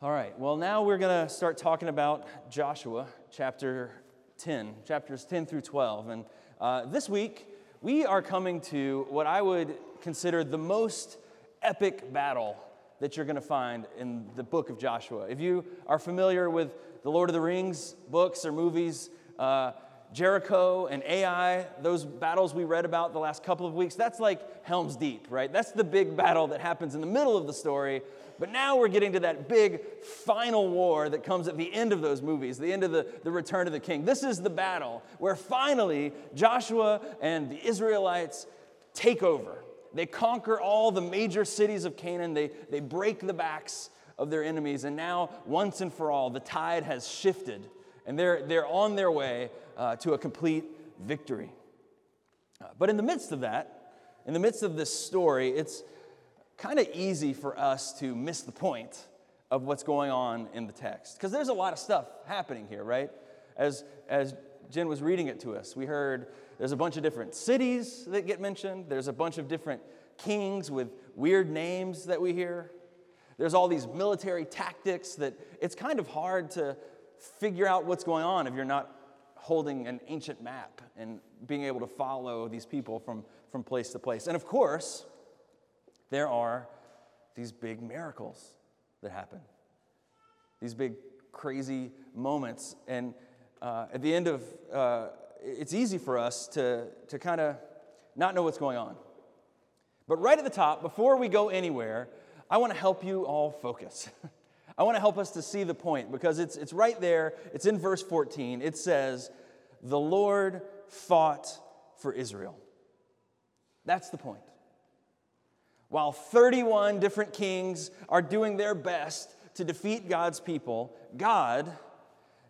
All right, well, now we're going to start talking about Joshua chapter 10, chapters 10 through 12. And uh, this week, we are coming to what I would consider the most epic battle that you're going to find in the book of Joshua. If you are familiar with the Lord of the Rings books or movies, uh, Jericho and Ai, those battles we read about the last couple of weeks, that's like Helm's Deep, right? That's the big battle that happens in the middle of the story. But now we're getting to that big final war that comes at the end of those movies, the end of the, the return of the king. This is the battle where finally Joshua and the Israelites take over. They conquer all the major cities of Canaan, they, they break the backs of their enemies, and now, once and for all, the tide has shifted, and they're, they're on their way uh, to a complete victory. Uh, but in the midst of that, in the midst of this story, it's kind of easy for us to miss the point of what's going on in the text. Because there's a lot of stuff happening here, right? As, as Jen was reading it to us, we heard there's a bunch of different cities that get mentioned, there's a bunch of different kings with weird names that we hear. There's all these military tactics that it's kind of hard to figure out what's going on if you're not holding an ancient map and being able to follow these people from, from place to place. And of course, there are these big miracles that happen, these big crazy moments. And uh, at the end of, uh, it's easy for us to, to kind of not know what's going on. But right at the top, before we go anywhere, I want to help you all focus. I want to help us to see the point because it's, it's right there. It's in verse 14. It says, The Lord fought for Israel. That's the point. While 31 different kings are doing their best to defeat God's people, God,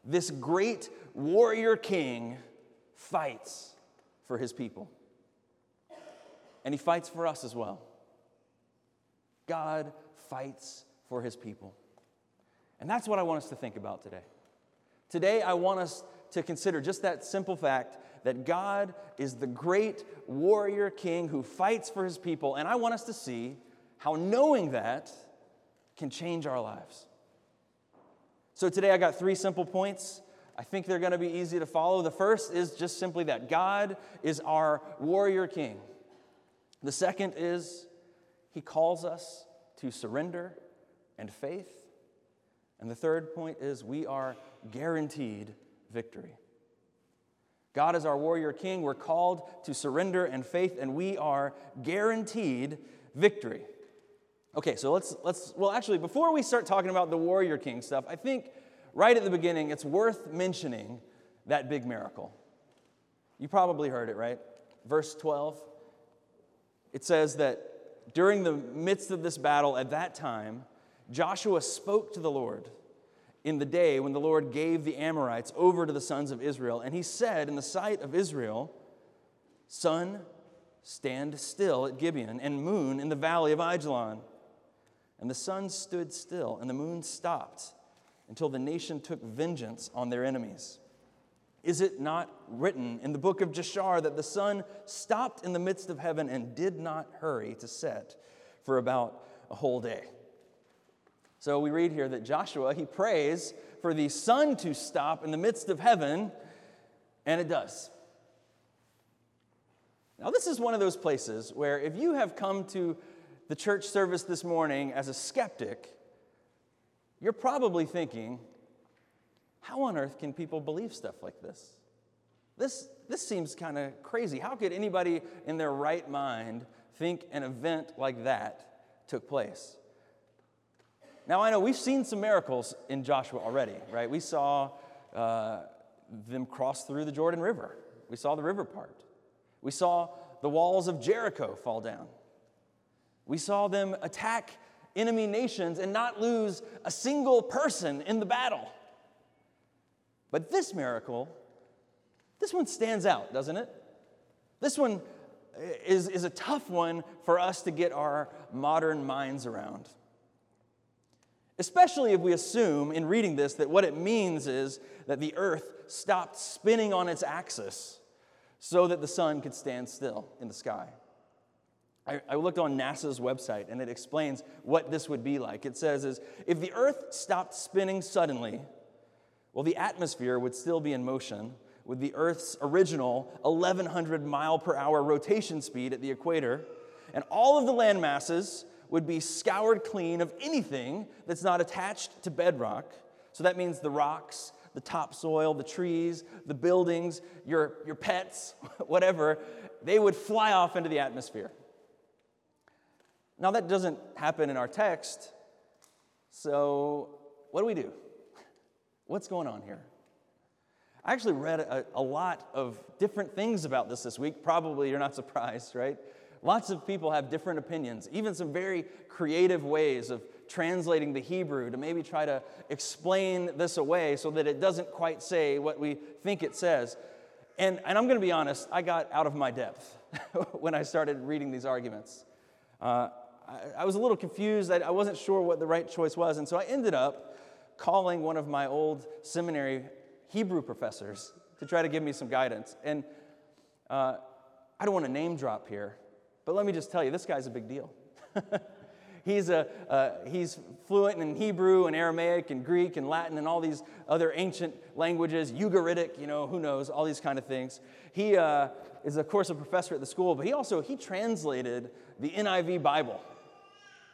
this great warrior king, fights for his people. And he fights for us as well. God fights for his people. And that's what I want us to think about today. Today, I want us to consider just that simple fact that God is the great warrior king who fights for his people. And I want us to see how knowing that can change our lives. So today, I got three simple points. I think they're going to be easy to follow. The first is just simply that God is our warrior king. The second is he calls us to surrender and faith. And the third point is we are guaranteed victory. God is our warrior king. We're called to surrender and faith, and we are guaranteed victory. Okay, so let's, let's, well, actually, before we start talking about the warrior king stuff, I think right at the beginning it's worth mentioning that big miracle. You probably heard it, right? Verse 12. It says that during the midst of this battle at that time, Joshua spoke to the Lord in the day when the Lord gave the Amorites over to the sons of Israel. And he said, in the sight of Israel, Sun, stand still at Gibeon, and moon in the valley of Ajalon. And the sun stood still, and the moon stopped until the nation took vengeance on their enemies. Is it not written in the book of Jashar that the sun stopped in the midst of heaven and did not hurry to set for about a whole day? So we read here that Joshua, he prays for the sun to stop in the midst of heaven, and it does. Now, this is one of those places where if you have come to the church service this morning as a skeptic, you're probably thinking, how on earth can people believe stuff like this? This, this seems kind of crazy. How could anybody in their right mind think an event like that took place? Now, I know we've seen some miracles in Joshua already, right? We saw uh, them cross through the Jordan River, we saw the river part, we saw the walls of Jericho fall down, we saw them attack enemy nations and not lose a single person in the battle. But this miracle, this one stands out, doesn't it? This one is, is a tough one for us to get our modern minds around. Especially if we assume in reading this that what it means is that the earth stopped spinning on its axis so that the sun could stand still in the sky. I, I looked on NASA's website and it explains what this would be like. It says is if the Earth stopped spinning suddenly, well, the atmosphere would still be in motion with the Earth's original 1100 mile per hour rotation speed at the equator, and all of the land masses would be scoured clean of anything that's not attached to bedrock. So that means the rocks, the topsoil, the trees, the buildings, your, your pets, whatever, they would fly off into the atmosphere. Now, that doesn't happen in our text, so what do we do? What's going on here? I actually read a, a, lot of different things about this this week. Probably you're not surprised, right? Lots of people have different opinions, even some very creative ways of translating the Hebrew to maybe try to explain this away so that it doesn't quite say what we think it says. And, and I'm going to be honest, I got out of my depth when I started reading these arguments. Uh, I, I, was a little confused. I, I wasn't sure what the right choice was. And so I ended up calling one of my old seminary Hebrew professors to try to give me some guidance. And uh, I don't want to name drop here, but let me just tell you this guy's a big deal. he's, a, uh, he's fluent in Hebrew and Aramaic and Greek and Latin and all these other ancient languages, Ugaritic, you know, who knows, all these kind of things. He uh, is, of course, a professor at the school, but he also, he translated the NIV Bible.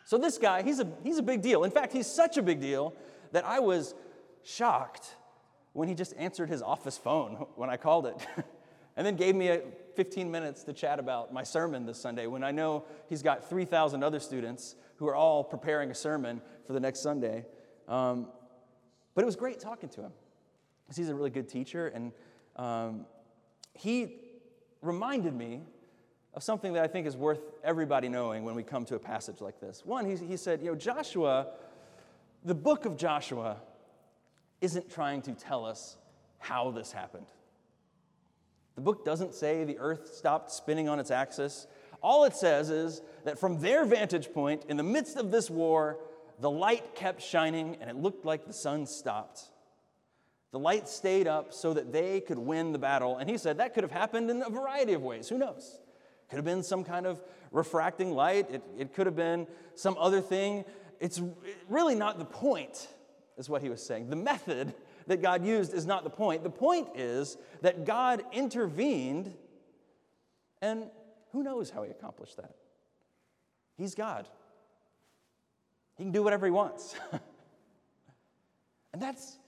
So this guy, he's a, he's a big deal. In fact, he's such a big deal that I was shocked when he just answered his office phone when I called it. and then gave me a 15 minutes to chat about my sermon this Sunday when I know he's got 3,000 other students who are all preparing a sermon for the next Sunday. Um, but it was great talking to him because he's a really good teacher. And um, he reminded me of something that I think is worth everybody knowing when we come to a passage like this. One, he, he said, You know, Joshua, the book of Joshua, isn't trying to tell us how this happened. The book doesn't say the earth stopped spinning on its axis. All it says is that from their vantage point, in the midst of this war, the light kept shining and it looked like the sun stopped. The light stayed up so that they could win the battle. And he said that could have happened in a variety of ways. Who knows? Could have been some kind of refracting light, it, it could have been some other thing. It's really not the point is what he was saying. The method that God used is not the point. The point is that God intervened, and who knows how he accomplished that? He's God. He can do whatever he wants. and that's,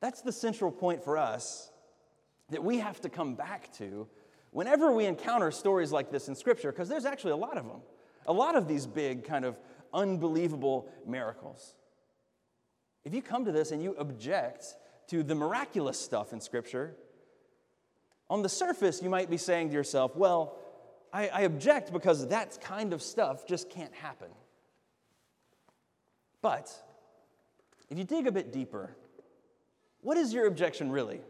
that's the central point for us that we have to come back to whenever we encounter stories like this in Scripture, because there's actually a lot of them. A lot of these big, kind of unbelievable miracles. If you come to this and you object to the miraculous stuff in Scripture, on the surface, you might be saying to yourself, well, I, I object because that kind of stuff just can't happen. But if you dig a bit deeper, what is your objection really?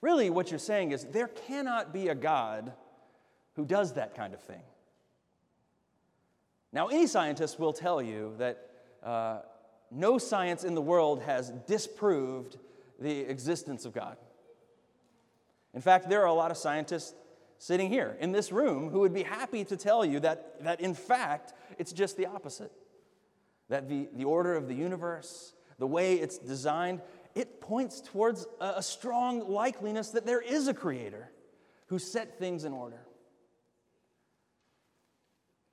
Really, what you're saying is there cannot be a God who does that kind of thing. Now, any scientist will tell you that uh, no science in the world has disproved the existence of God. In fact, there are a lot of scientists sitting here in this room who would be happy to tell you that, that in fact, it's just the opposite. That the, the order of the universe, the way it's designed, it points towards a, a strong likeliness that there is a creator who set things in order.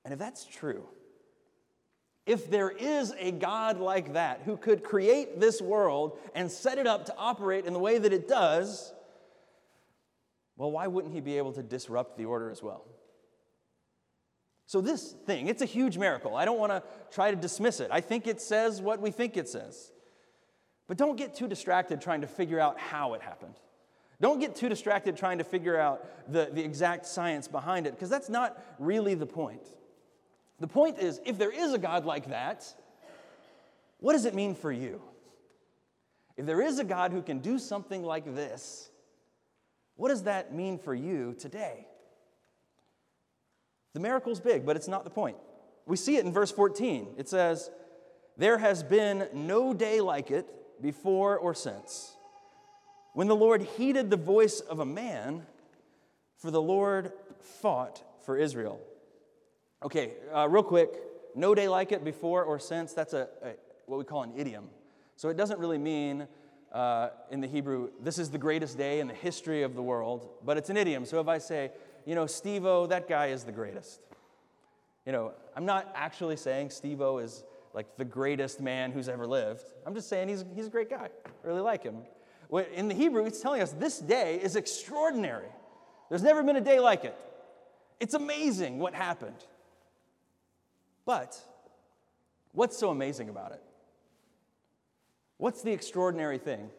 And if that's true, if there is a God like that who could create this world and set it up to operate in the way that it does, well, why wouldn't he be able to disrupt the order as well? So, this thing, it's a huge miracle. I don't want to try to dismiss it. I think it says what we think it says. But don't get too distracted trying to figure out how it happened. Don't get too distracted trying to figure out the, the exact science behind it, because that's not really the point. The point is if there is a God like that, what does it mean for you? If there is a God who can do something like this, what does that mean for you today? The miracle's big, but it's not the point. We see it in verse 14. It says, There has been no day like it before or since, when the Lord heeded the voice of a man, for the Lord fought for Israel. Okay, uh, real quick no day like it before or since, that's a, a what we call an idiom. So it doesn't really mean uh, in the Hebrew, this is the greatest day in the history of the world, but it's an idiom. So if I say, you know, Steve O, that guy is the greatest. You know, I'm not actually saying Steve O is like the greatest man who's ever lived. I'm just saying he's, he's a great guy. I really like him. In the Hebrew, it's telling us this day is extraordinary. There's never been a day like it. It's amazing what happened. But what's so amazing about it? What's the extraordinary thing?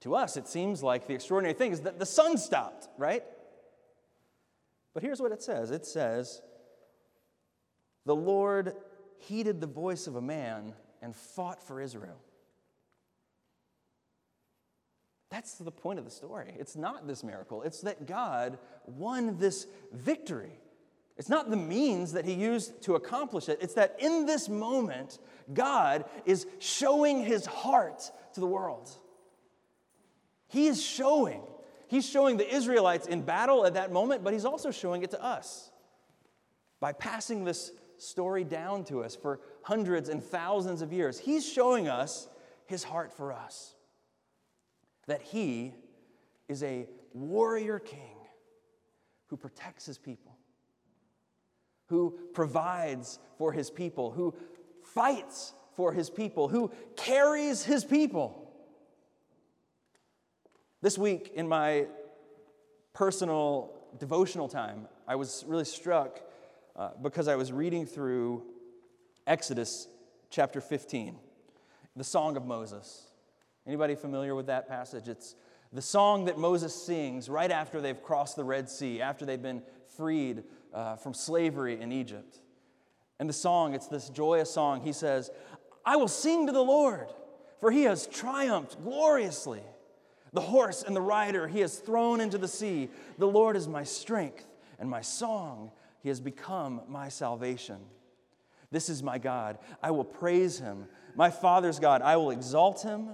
To us, it seems like the extraordinary thing is that the sun stopped, right? But here's what it says it says, The Lord heeded the voice of a man and fought for Israel. That's the point of the story. It's not this miracle, it's that God won this victory. It's not the means that he used to accomplish it. It's that in this moment, God is showing his heart to the world. He is showing. He's showing the Israelites in battle at that moment, but he's also showing it to us by passing this story down to us for hundreds and thousands of years. He's showing us his heart for us. That he is a warrior king who protects his people who provides for his people, who fights for his people, who carries his people. This week, in my personal devotional time, I was really struck uh, because I was reading through Exodus chapter 15, the Song of Moses. Anybody familiar with that passage? It's the song that Moses sings right after they've crossed the Red Sea, after they've been freed uh, from slavery in Egypt. And the song, it's this joyous song. He says, I will sing to the Lord, for he has triumphed gloriously. The horse and the rider he has thrown into the sea. The Lord is my strength and my song. He has become my salvation. This is my God. I will praise him. My Father's God. I will exalt him.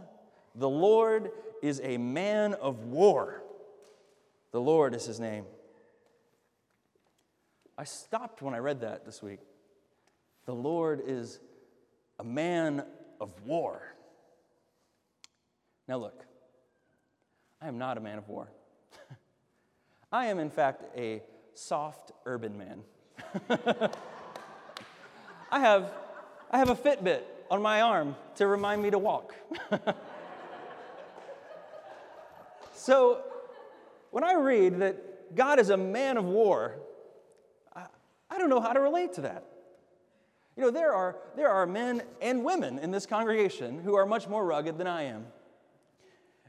The Lord is a man of war. The Lord is his name. I stopped when I read that this week. The Lord is a man of war. Now, look, I am not a man of war. I am, in fact, a soft urban man. I, have, I have a Fitbit on my arm to remind me to walk. so, when I read that God is a man of war, I don't know how to relate to that. You know, there are, there are men and women in this congregation who are much more rugged than I am.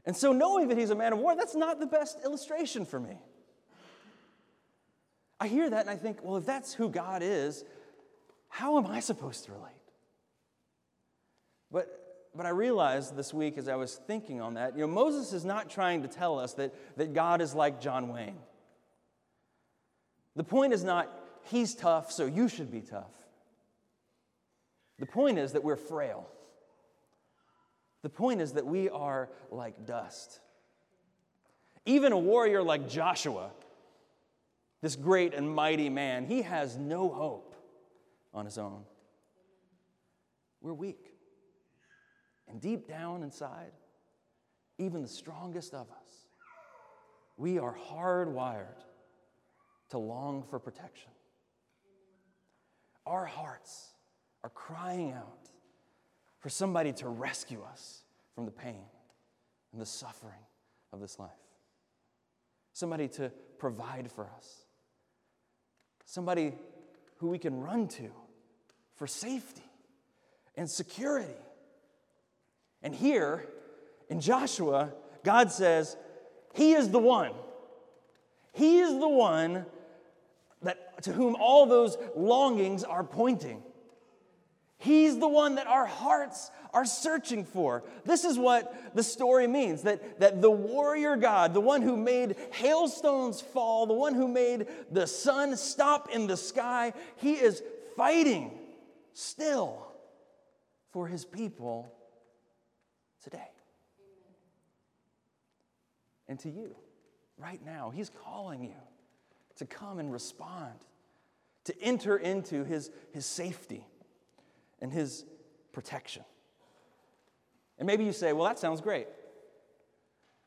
And so, knowing that he's a man of war, that's not the best illustration for me. I hear that and I think, well, if that's who God is, how am I supposed to relate? But, but I realized this week as I was thinking on that, you know, Moses is not trying to tell us that, that God is like John Wayne. The point is not he's tough, so you should be tough. The point is that we're frail. The point is that we are like dust. Even a warrior like Joshua, this great and mighty man, he has no hope on his own. We're weak. And deep down inside, even the strongest of us, we are hardwired to long for protection. Our hearts are crying out for somebody to rescue us from the pain and the suffering of this life. Somebody to provide for us. Somebody who we can run to for safety and security. And here in Joshua, God says, He is the one. He is the one to whom all those longings are pointing. He's the one that our hearts are searching for. This is what the story means that, that the warrior God, the one who made hailstones fall, the one who made the sun stop in the sky, he is fighting still for his people today. And to you, right now, he's calling you to come and respond, to enter into his, his safety and his protection. And maybe you say, well, that sounds great.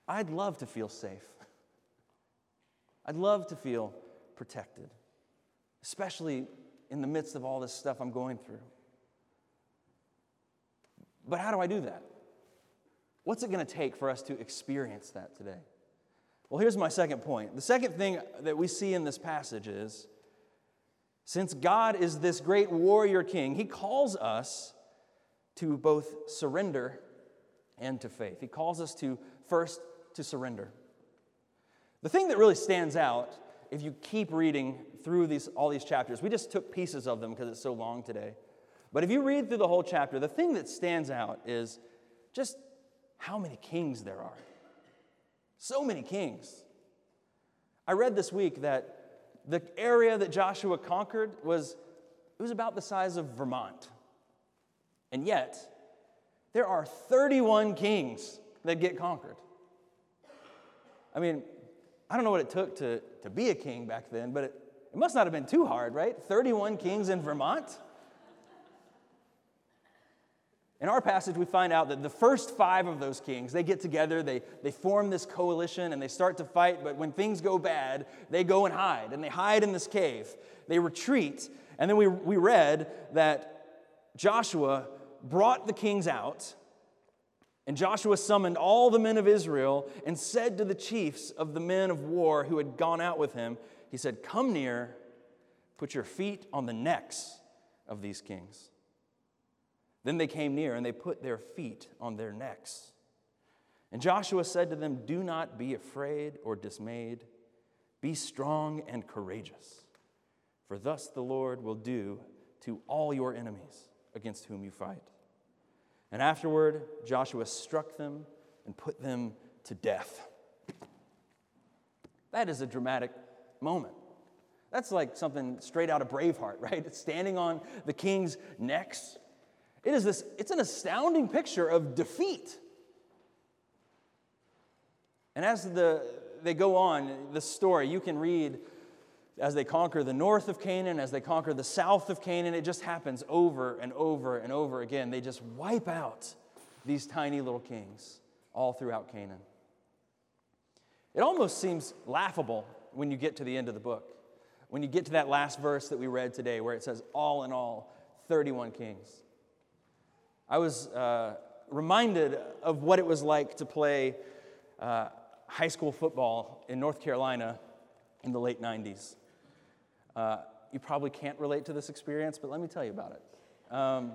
I'd love to feel safe. I'd love to feel protected, especially in the midst of all this stuff I'm going through. But how do I do that? What's it going to take for us to experience that today? Well, here's my second point. The second thing that we see in this passage is since God is this great warrior king, he calls us to both surrender and to faith. He calls us to first to surrender. The thing that really stands out, if you keep reading through these, all these chapters, we just took pieces of them because it's so long today. But if you read through the whole chapter, the thing that stands out is just how many kings there are. So many kings. I read this week that the area that Joshua conquered was it was about the size of Vermont. And yet, there are 31 kings that get conquered. I mean, I don't know what it took to, to be a king back then, but it, it must not have been too hard, right? 31 kings in Vermont? In our passage, we find out that the first five of those kings, they get together, they, they form this coalition, and they start to fight. But when things go bad, they go and hide, and they hide in this cave. They retreat. And then we, we read that Joshua brought the kings out, and Joshua summoned all the men of Israel and said to the chiefs of the men of war who had gone out with him, He said, Come near, put your feet on the necks of these kings. Then they came near and they put their feet on their necks. And Joshua said to them, Do not be afraid or dismayed. Be strong and courageous, for thus the Lord will do to all your enemies against whom you fight. And afterward, Joshua struck them and put them to death. That is a dramatic moment. That's like something straight out of Braveheart, right? Standing on the king's necks it is this, it's an astounding picture of defeat. And as the, they go on, the story, you can read as they conquer the north of Canaan, as they conquer the south of Canaan, it just happens over and over and over again. They just wipe out these tiny little kings all throughout Canaan. It almost seems laughable when you get to the end of the book, when you get to that last verse that we read today, where it says, All in all, 31 kings. I was uh, reminded of what it was like to play uh, high school football in North Carolina in the late 90s. Uh, you probably can't relate to this experience, but let me tell you about it. Um,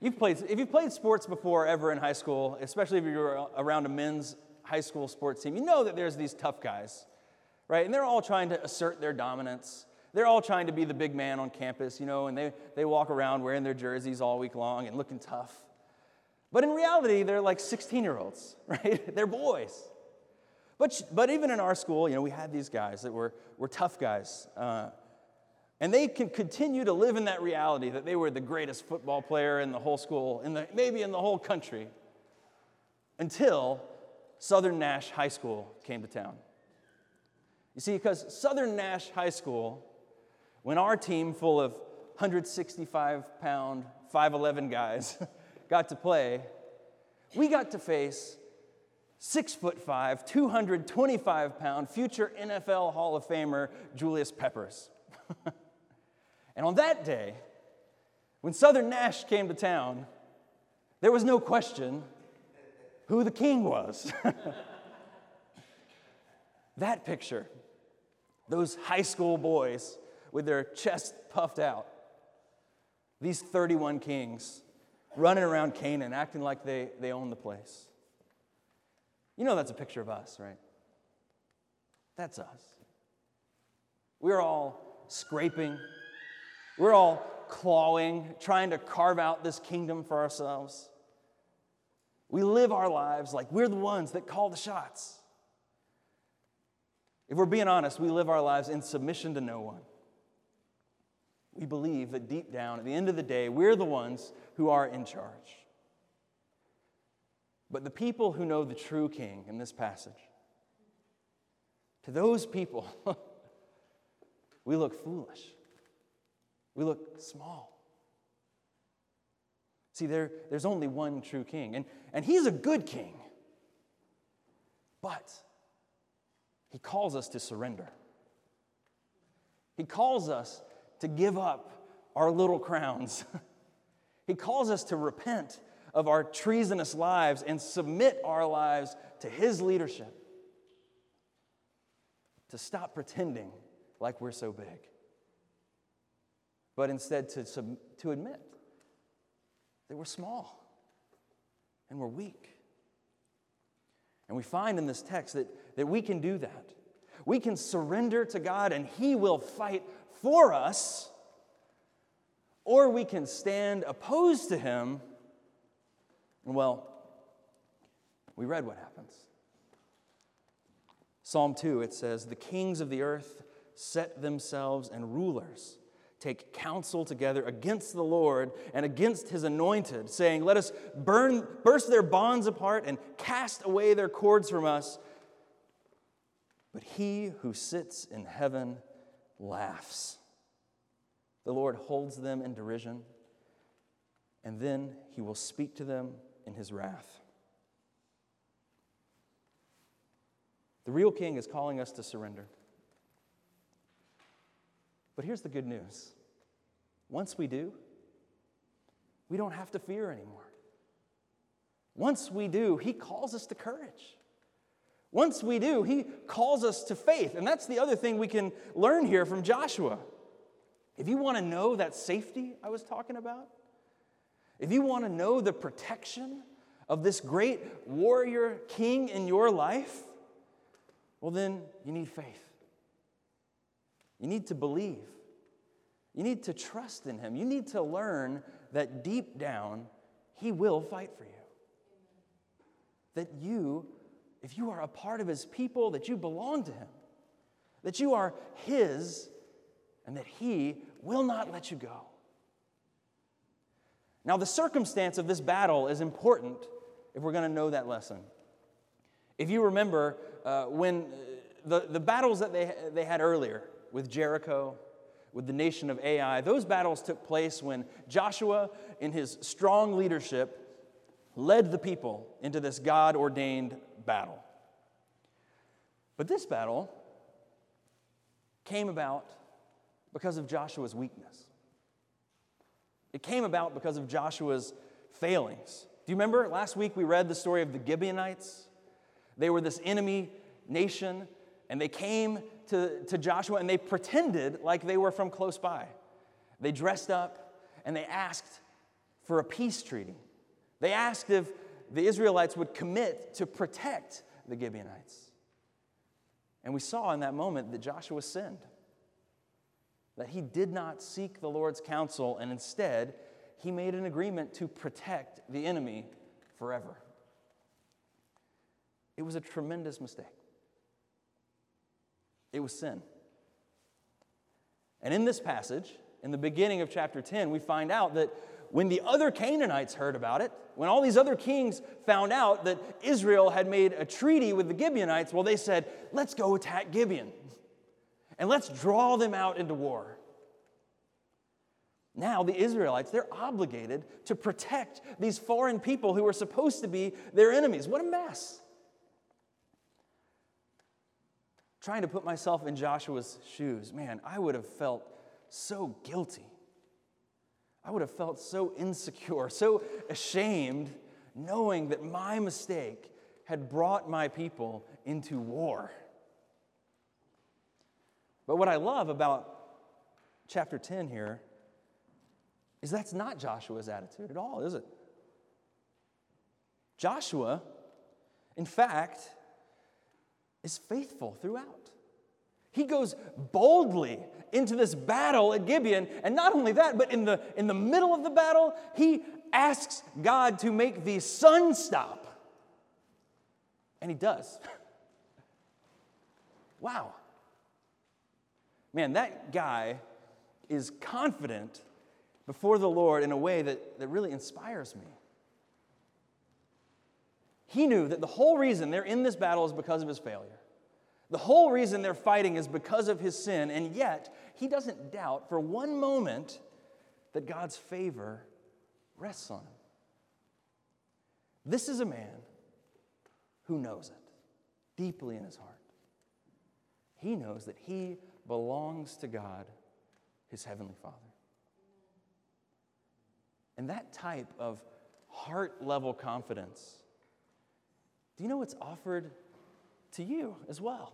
you've played, if you've played sports before ever in high school, especially if you're around a men's high school sports team, you know that there's these tough guys, right? And they're all trying to assert their dominance. They're all trying to be the big man on campus, you know, and they, they walk around wearing their jerseys all week long and looking tough. But in reality, they're like 16 year olds, right? they're boys. But, but even in our school, you know, we had these guys that were, were tough guys. Uh, and they can continue to live in that reality that they were the greatest football player in the whole school, in the, maybe in the whole country, until Southern Nash High School came to town. You see, because Southern Nash High School when our team, full of 165 pound, 5'11 guys, got to play, we got to face six foot five, 225 pound future NFL Hall of Famer Julius Peppers. and on that day, when Southern Nash came to town, there was no question who the king was. that picture, those high school boys with their chest puffed out. These 31 kings running around Canaan, acting like they, they own the place. You know that's a picture of us, right? That's us. We're all scraping, we're all clawing, trying to carve out this kingdom for ourselves. We live our lives like we're the ones that call the shots. If we're being honest, we live our lives in submission to no one we believe that deep down, at the end of the day, we're the ones who are in charge. But the people who know the true king in this passage, to those people, we look foolish. We look small. See, there, there's only one true king, and, and he's a good king. But he calls us to surrender. He calls us to give up our little crowns. he calls us to repent of our treasonous lives and submit our lives to his leadership. To stop pretending like we're so big, but instead to, to admit that we're small and we're weak. And we find in this text that, that we can do that. We can surrender to God and He will fight for us, or we can stand opposed to Him. And well, we read what happens. Psalm 2, it says, The kings of the earth set themselves and rulers take counsel together against the Lord and against his anointed, saying, Let us burn, burst their bonds apart and cast away their cords from us. But he who sits in heaven laughs. The Lord holds them in derision, and then he will speak to them in his wrath. The real king is calling us to surrender. But here's the good news once we do, we don't have to fear anymore. Once we do, He calls us to courage. Once we do, He calls us to faith. And that's the other thing we can learn here from Joshua. If you want to know that safety I was talking about, if you want to know the protection of this great warrior king in your life, well, then you need faith. You need to believe. You need to trust in Him. You need to learn that deep down, He will fight for you. That you, if you are a part of His people, that you belong to Him, that you are His, and that He will not let you go. Now, the circumstance of this battle is important if we're going to know that lesson. If you remember uh, when the, the battles that they, they had earlier with Jericho, with the nation of Ai. Those battles took place when Joshua, in his strong leadership, led the people into this God ordained battle. But this battle came about because of Joshua's weakness. It came about because of Joshua's failings. Do you remember last week we read the story of the Gibeonites? They were this enemy nation, and they came to, to Joshua and they pretended like they were from close by. They dressed up and they asked for a peace treaty. They asked if the Israelites would commit to protect the Gibeonites. And we saw in that moment that Joshua sinned, that he did not seek the Lord's counsel, and instead, he made an agreement to protect the enemy forever. It was a tremendous mistake. It was sin. And in this passage, in the beginning of chapter 10, we find out that when the other Canaanites heard about it, when all these other kings found out that Israel had made a treaty with the Gibeonites, well, they said, let's go attack Gibeon and let's draw them out into war. Now, the Israelites, they're obligated to protect these foreign people who are supposed to be their enemies. What a mess. trying to put myself in Joshua's shoes, man, I would have felt so guilty. I would have felt so insecure, so ashamed, knowing that my mistake had brought my people into war. But what I love about chapter 10 here is that's not Joshua's attitude at all, is it? Joshua, in fact, is faithful throughout. He goes boldly into this battle at Gibeon, and not only that, but in the, in the middle of the battle, he asks God to make the sun stop. And he does. wow. Man, that guy is confident before the Lord in a way that, that really inspires me. He knew that the whole reason they're in this battle is because of his failure. The whole reason they're fighting is because of his sin, and yet he doesn't doubt for one moment that God's favor rests on him. This is a man who knows it deeply in his heart. He knows that he belongs to God, his heavenly Father. And that type of heart level confidence, do you know it's offered to you as well?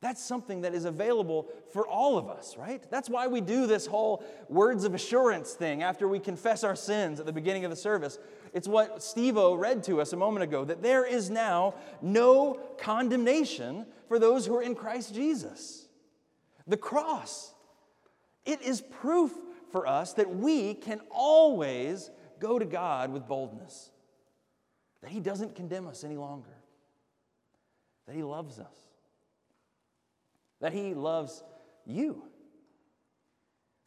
That's something that is available for all of us, right? That's why we do this whole words of assurance thing after we confess our sins at the beginning of the service. It's what Steve O read to us a moment ago that there is now no condemnation for those who are in Christ Jesus. The cross, it is proof for us that we can always go to God with boldness, that He doesn't condemn us any longer, that He loves us, that He loves you,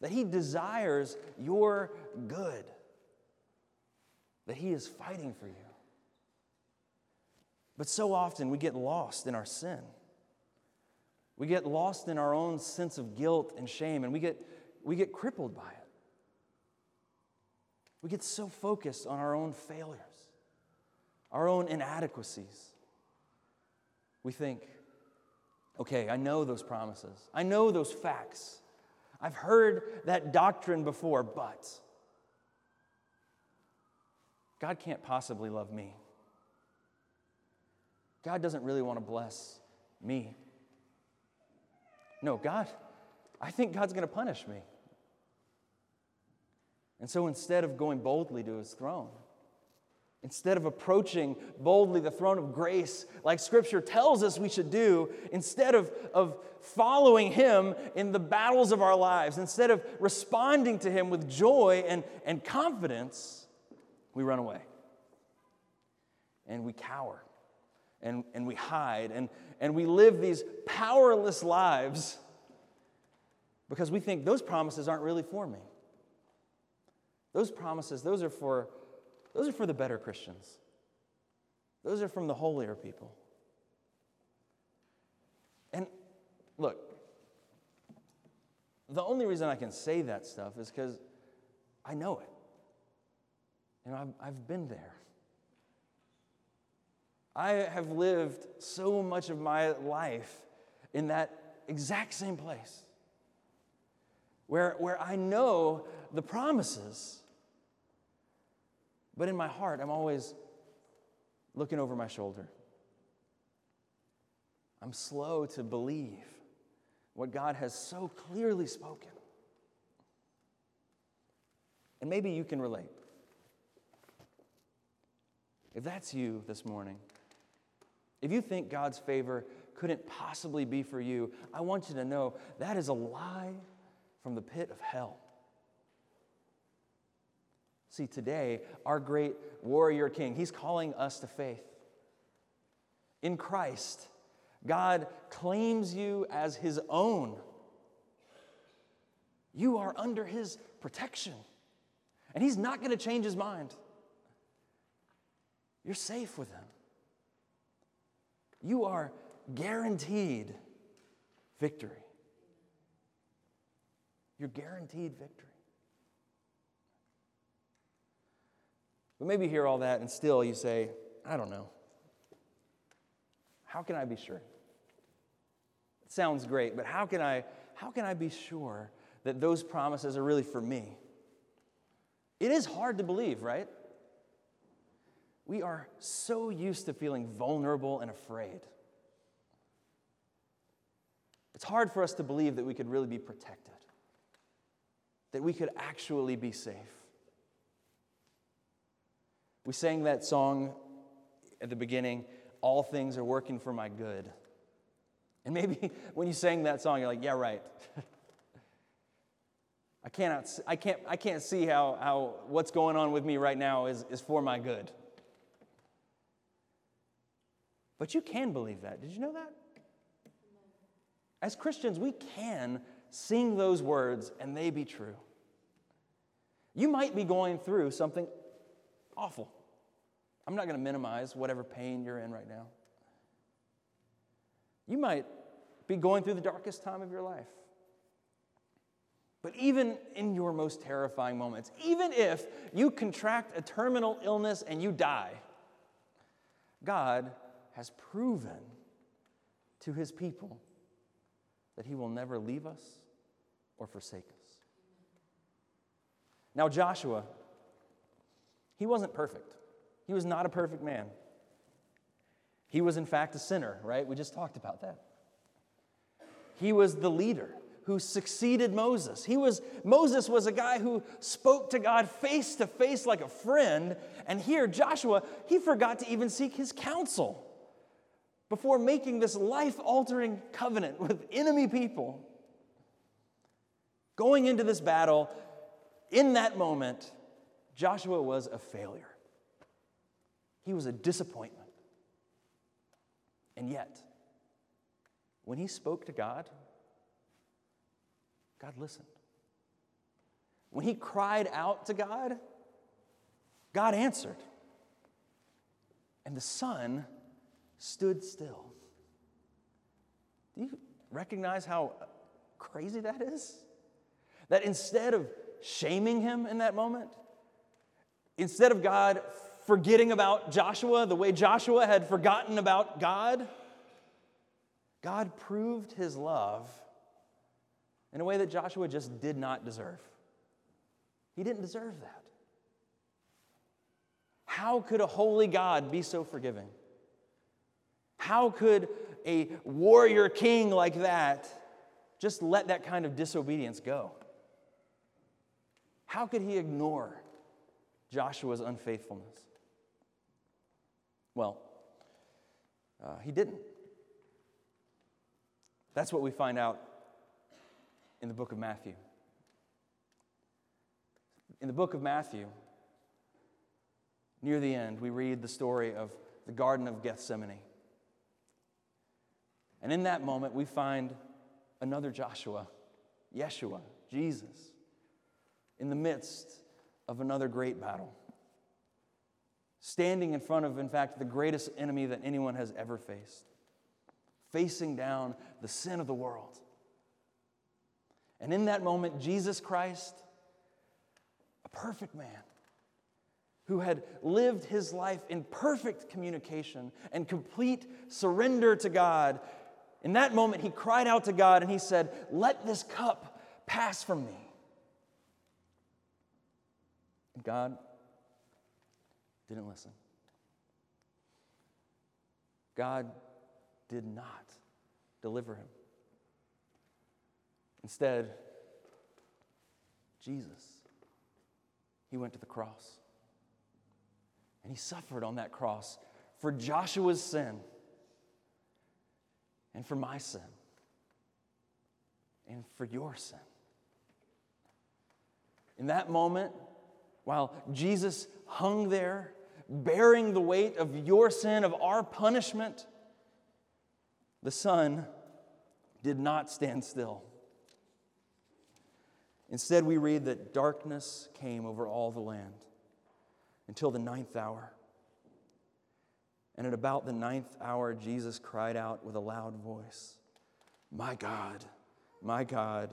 that He desires your good, that He is fighting for you. But so often we get lost in our sin. We get lost in our own sense of guilt and shame, and we get, we get crippled by it. We get so focused on our own failures, our own inadequacies. We think, okay, I know those promises, I know those facts. I've heard that doctrine before, but God can't possibly love me. God doesn't really want to bless me. No, God, I think God's going to punish me. And so instead of going boldly to his throne, instead of approaching boldly the throne of grace like Scripture tells us we should do, instead of, of following him in the battles of our lives, instead of responding to him with joy and, and confidence, we run away. And we cower. And, and we hide. And, and we live these powerless lives because we think those promises aren't really for me. Those promises, those are for, those are for the better Christians. Those are from the holier people. And look, the only reason I can say that stuff is because I know it. You know, I've, I've been there. I have lived so much of my life in that exact same place where, where I know the promises, but in my heart, I'm always looking over my shoulder. I'm slow to believe what God has so clearly spoken. And maybe you can relate. If that's you this morning, if you think God's favor couldn't possibly be for you, I want you to know that is a lie from the pit of hell. See, today, our great warrior king, he's calling us to faith. In Christ, God claims you as his own. You are under his protection, and he's not going to change his mind. You're safe with him. You are guaranteed victory. You're guaranteed victory. But maybe you hear all that and still you say, I don't know. How can I be sure? It sounds great, but how can I how can I be sure that those promises are really for me? It is hard to believe, right? We are so used to feeling vulnerable and afraid. It's hard for us to believe that we could really be protected, that we could actually be safe. We sang that song at the beginning, All Things Are Working for My Good. And maybe when you sang that song, you're like, yeah, right. I, cannot, I, can't, I can't see how, how what's going on with me right now is, is for my good. But you can believe that. Did you know that? As Christians, we can sing those words and they be true. You might be going through something awful. I'm not going to minimize whatever pain you're in right now. You might be going through the darkest time of your life. But even in your most terrifying moments, even if you contract a terminal illness and you die, God has proven to his people that he will never leave us or forsake us. Now, Joshua, he wasn't perfect. He was not a perfect man. He was, in fact, a sinner, right? We just talked about that. He was the leader who succeeded Moses. He was Moses was a guy who spoke to God face to face like a friend, and here Joshua, he forgot to even seek his counsel before making this life-altering covenant with enemy people. Going into this battle, in that moment, Joshua was a failure. He was a disappointment. And yet, when he spoke to God, God listened. When he cried out to God, God answered. And the sun stood still. Do you recognize how crazy that is? That instead of shaming him in that moment, instead of God forgetting about Joshua the way Joshua had forgotten about God, God proved his love in a way that Joshua just did not deserve. He didn't deserve that. How could a holy God be so forgiving? How could a warrior king like that just let that kind of disobedience go? How could he ignore Joshua's unfaithfulness? Well, uh, he didn't. That's what we find out in the book of Matthew. In the book of Matthew, near the end, we read the story of the Garden of Gethsemane. And in that moment, we find another Joshua, Yeshua, Jesus, in the midst of another great battle. Standing in front of, in fact, the greatest enemy that anyone has ever faced, facing down the sin of the world. And in that moment, Jesus Christ, a perfect man, who had lived his life in perfect communication and complete surrender to God, in that moment, he cried out to God and he said, Let this cup pass from me. God didn't listen. God did not deliver him. Instead, Jesus, he went to the cross. And he suffered on that cross for Joshua's sin and for my sin and for your sin. In that moment, while Jesus hung there, bearing the weight of your sin, of our punishment, the sun did not stand still. Instead, we read that darkness came over all the land until the ninth hour. And at about the ninth hour, Jesus cried out with a loud voice, My God, my God,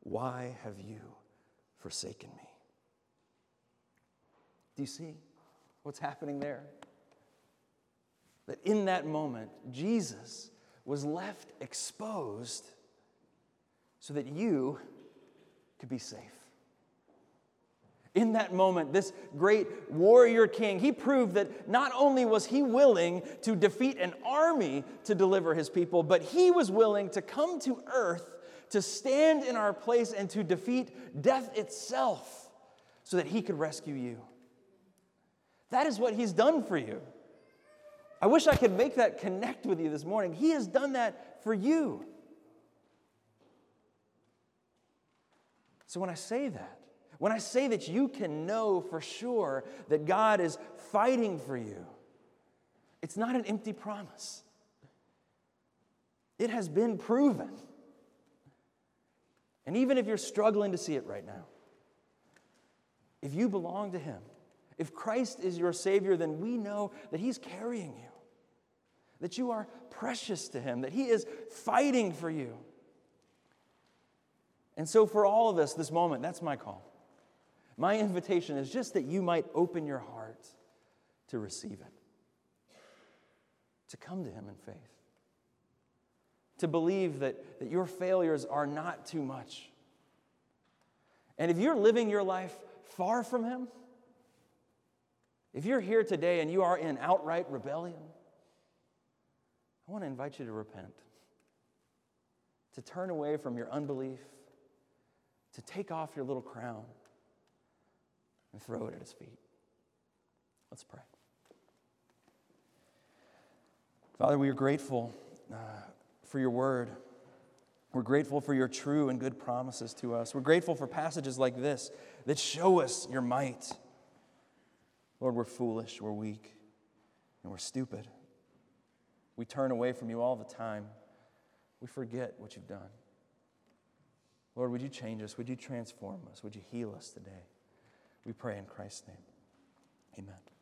why have you forsaken me? Do you see what's happening there? That in that moment, Jesus was left exposed so that you could be safe. In that moment, this great warrior king, he proved that not only was he willing to defeat an army to deliver his people, but he was willing to come to earth to stand in our place and to defeat death itself so that he could rescue you. That is what he's done for you. I wish I could make that connect with you this morning. He has done that for you. So when I say that, when I say that you can know for sure that God is fighting for you, it's not an empty promise. It has been proven. And even if you're struggling to see it right now, if you belong to Him, if Christ is your Savior, then we know that He's carrying you, that you are precious to Him, that He is fighting for you. And so, for all of us, this moment, that's my call. My invitation is just that you might open your heart to receive it, to come to Him in faith, to believe that, that your failures are not too much. And if you're living your life far from Him, if you're here today and you are in outright rebellion, I want to invite you to repent, to turn away from your unbelief, to take off your little crown and throw it at his feet. Let's pray. Father, we are grateful uh, for your word. We're grateful for your true and good promises to us. We're grateful for passages like this that show us your might. Lord, we're foolish, we're weak, and we're stupid. We turn away from you all the time. We forget what you've done. Lord, would you change us? Would you transform us? Would you heal us today? We pray in Christ's name. Amen.